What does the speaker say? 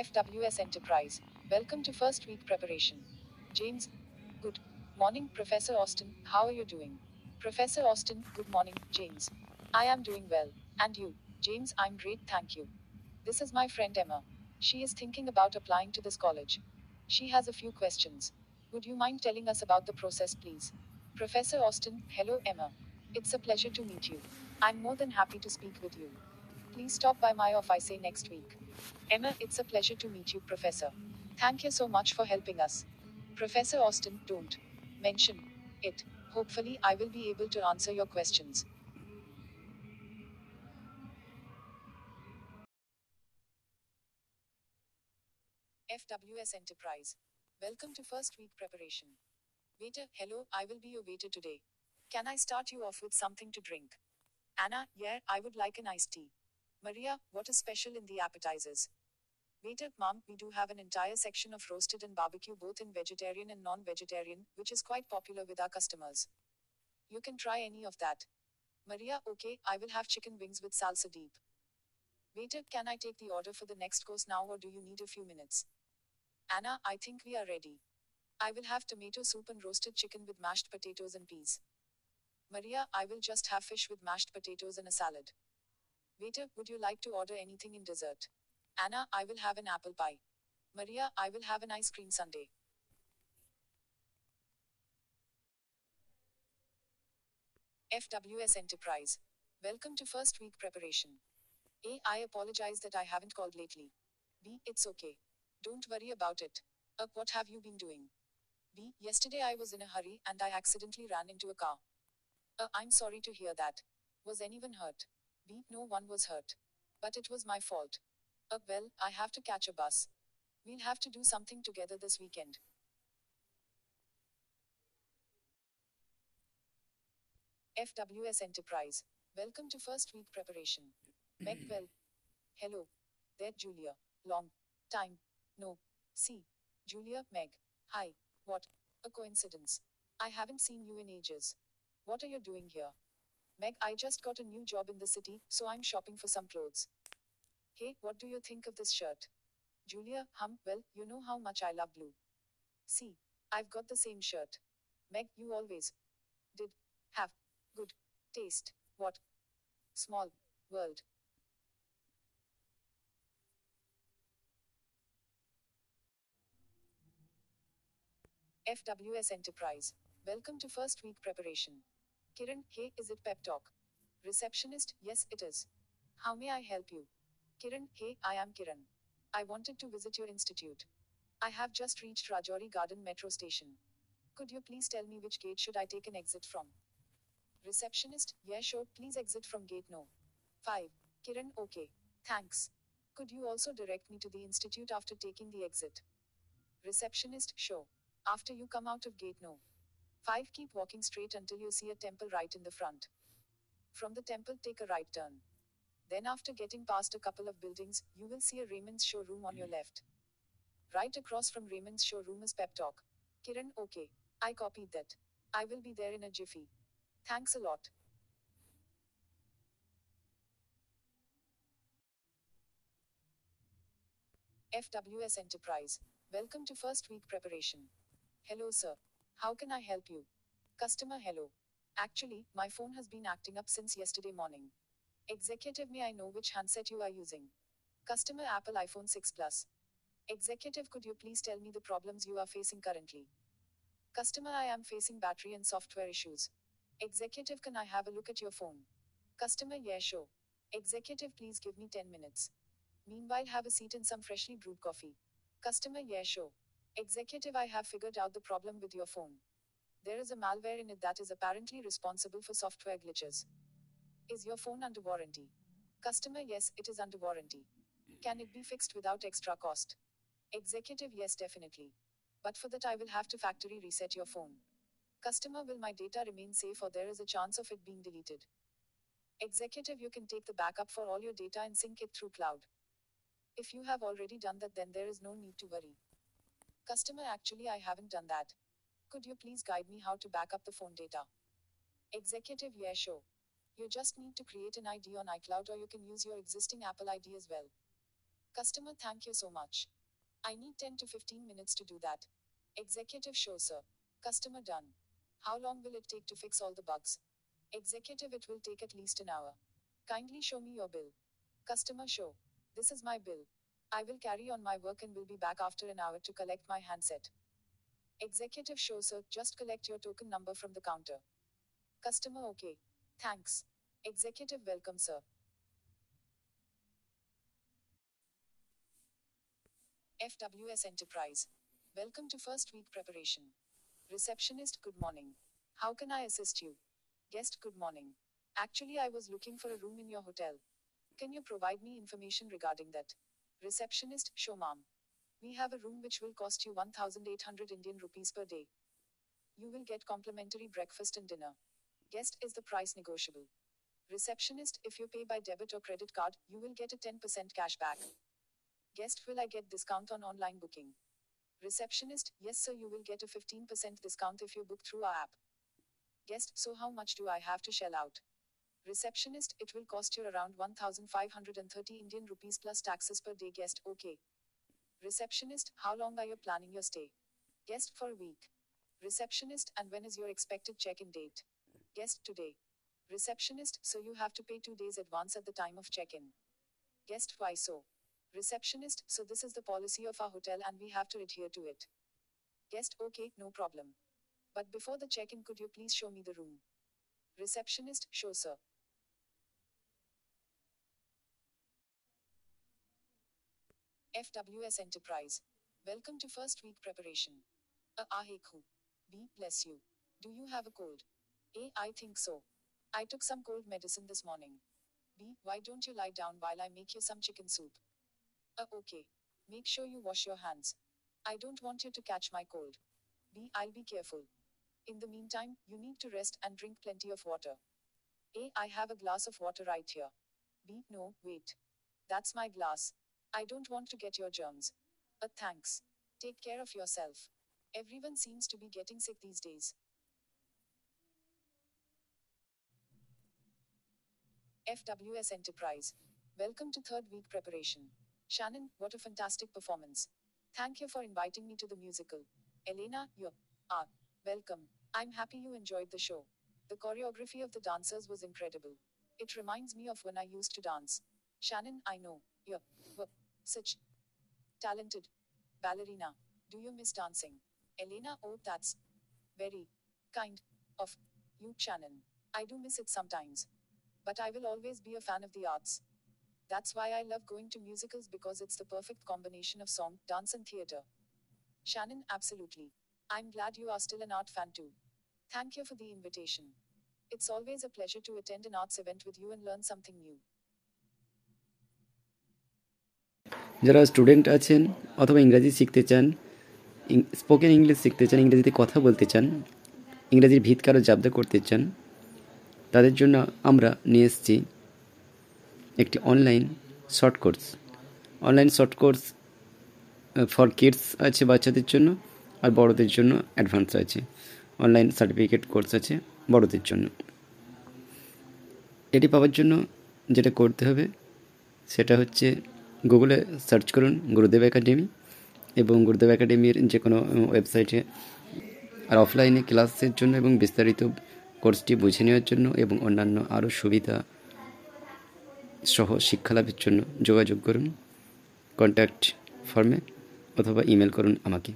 FWS Enterprise. Welcome to first week preparation. James. Good morning, Professor Austin. How are you doing? Professor Austin. Good morning, James. I am doing well. And you? James, I'm great, thank you. This is my friend Emma. She is thinking about applying to this college. She has a few questions. Would you mind telling us about the process, please? Professor Austin, hello, Emma. It's a pleasure to meet you. I'm more than happy to speak with you. Please stop by my office next week. Emma, it's a pleasure to meet you, Professor. Thank you so much for helping us. Professor Austin, don't mention it. Hopefully, I will be able to answer your questions. FWS Enterprise. Welcome to first week preparation. Waiter, hello, I will be your waiter today. Can I start you off with something to drink? Anna, yeah, I would like an iced tea. Maria, what is special in the appetizers? Waiter, mom, we do have an entire section of roasted and barbecue both in vegetarian and non vegetarian, which is quite popular with our customers. You can try any of that. Maria, okay, I will have chicken wings with salsa deep. Waiter, can I take the order for the next course now or do you need a few minutes? Anna, I think we are ready. I will have tomato soup and roasted chicken with mashed potatoes and peas. Maria, I will just have fish with mashed potatoes and a salad. Waiter, would you like to order anything in dessert? Anna, I will have an apple pie. Maria, I will have an ice cream sundae. FWS Enterprise. Welcome to first week preparation. A. I apologize that I haven't called lately. B. It's okay. Don't worry about it. A. What have you been doing? B. Yesterday I was in a hurry and I accidentally ran into a car. A. I'm sorry to hear that. Was anyone hurt? No one was hurt. But it was my fault. A. Well, I have to catch a bus. We'll have to do something together this weekend. FWS Enterprise. Welcome to first week preparation. Meg well. Hello. There, Julia. Long time. No. See. Julia, Meg. Hi. What? A coincidence. I haven't seen you in ages. What are you doing here? Meg, I just got a new job in the city, so I'm shopping for some clothes. Hey, what do you think of this shirt? Julia, hum, well, you know how much I love blue. See, I've got the same shirt. Meg, you always did have good taste. What? Small world. FWS Enterprise. Welcome to first week preparation. Kiran, hey, is it pep talk? Receptionist, yes, it is. How may I help you? Kiran, hey, I am Kiran. I wanted to visit your institute. I have just reached Rajouri Garden metro station. Could you please tell me which gate should I take an exit from? Receptionist, yeah, sure, please exit from gate no. 5. Kiran, okay. Thanks. Could you also direct me to the institute after taking the exit? Receptionist, sure. After you come out of gate no. 5. Keep walking straight until you see a temple right in the front. From the temple, take a right turn. Then, after getting past a couple of buildings, you will see a Raymond's showroom on your hmm. left. Right across from Raymond's showroom is Pep Talk. Kiran, okay. I copied that. I will be there in a jiffy. Thanks a lot. FWS Enterprise. Welcome to first week preparation. Hello, sir. How can I help you? Customer, hello. Actually, my phone has been acting up since yesterday morning. Executive, may I know which handset you are using? Customer, Apple iPhone 6 Plus. Executive, could you please tell me the problems you are facing currently? Customer, I am facing battery and software issues. Executive, can I have a look at your phone? Customer, yeah, sure. Executive, please give me 10 minutes. Meanwhile, have a seat and some freshly brewed coffee. Customer, yeah, sure. Executive, I have figured out the problem with your phone. There is a malware in it that is apparently responsible for software glitches. Is your phone under warranty? Customer, yes, it is under warranty. Can it be fixed without extra cost? Executive, yes, definitely. But for that, I will have to factory reset your phone. Customer, will my data remain safe or there is a chance of it being deleted? Executive, you can take the backup for all your data and sync it through cloud. If you have already done that, then there is no need to worry. Customer, actually, I haven't done that. Could you please guide me how to back up the phone data? Executive, yeah, sure. You just need to create an ID on iCloud or you can use your existing Apple ID as well. Customer, thank you so much. I need 10 to 15 minutes to do that. Executive, show, sir. Customer, done. How long will it take to fix all the bugs? Executive, it will take at least an hour. Kindly show me your bill. Customer, show. This is my bill. I will carry on my work and will be back after an hour to collect my handset. Executive, show, sir. Just collect your token number from the counter. Customer, okay. Thanks. Executive, welcome, sir. FWS Enterprise. Welcome to first week preparation. Receptionist, good morning. How can I assist you? Guest, good morning. Actually, I was looking for a room in your hotel. Can you provide me information regarding that? Receptionist, show ma'am. We have a room which will cost you 1800 Indian rupees per day. You will get complimentary breakfast and dinner. Guest, is the price negotiable? Receptionist, if you pay by debit or credit card, you will get a 10% cash back. Guest, will I get discount on online booking? Receptionist, yes sir, you will get a 15% discount if you book through our app. Guest, so how much do I have to shell out? Receptionist, it will cost you around 1530 Indian rupees plus taxes per day. Guest, okay. Receptionist, how long are you planning your stay? Guest, for a week. Receptionist, and when is your expected check in date? Guest, today. Receptionist, so you have to pay two days advance at the time of check in. Guest, why so? Receptionist, so this is the policy of our hotel and we have to adhere to it. Guest, okay, no problem. But before the check in, could you please show me the room? Receptionist, show sir. FWS Enterprise. Welcome to first week preparation. A ahekhu. B, bless you. Do you have a cold? A, I think so. I took some cold medicine this morning. B, why don't you lie down while I make you some chicken soup? A, okay. Make sure you wash your hands. I don't want you to catch my cold. B, I'll be careful. In the meantime, you need to rest and drink plenty of water. A, I have a glass of water right here. B, no, wait. That's my glass. I don't want to get your germs. A, thanks. Take care of yourself. Everyone seems to be getting sick these days. FWS Enterprise. Welcome to third week preparation. Shannon, what a fantastic performance. Thank you for inviting me to the musical. Elena, you are welcome. I'm happy you enjoyed the show. The choreography of the dancers was incredible. It reminds me of when I used to dance. Shannon, I know you were such talented ballerina. Do you miss dancing? Elena, oh, that's very kind of you, Shannon. I do miss it sometimes. But I will always be a fan of the arts. That's why I love going to musicals because it's the perfect combination of song, dance, and theater. Shannon, absolutely. I'm glad you are still an art fan too. Thank you for the invitation. It's always a pleasure to attend an arts event with you and learn something new. যারা student আছেন অথবা ইংরাজি শিখতে চান spoken English শিখতে চান, ইংরেজিতে কথা বলতে চান, ইংরেজির ভিত কারও জাবদা করতে চান, তাদের জন্য আমরা নিয়ে এসেছি একটি online short course online short course for kids আছে, বাচ্চাদের জন্য, আর বড়দের জন্য অ্যাডভান্স আছে। অনলাইন সার্টিফিকেট কোর্স আছে, বড়দের জন্য। এটি পাওয়ার জন্য যেটা করতে হবে, সেটা হচ্ছে গুগলে সার্চ করুন গুরুদেব একাডেমি এবং গুরুদেব একাডেমির যে কোনো ওয়েবসাইটে আর অফলাইনে ক্লাসের জন্য এবং বিস্তারিত কোর্সটি বুঝে নেওয়ার জন্য এবং অন্যান্য আরও সুবিধা সহ শিক্ষালাভের জন্য যোগাযোগ করুন। কন্ট্যাক্ট ফর্মে অথবা ইমেল করুন আমাকে।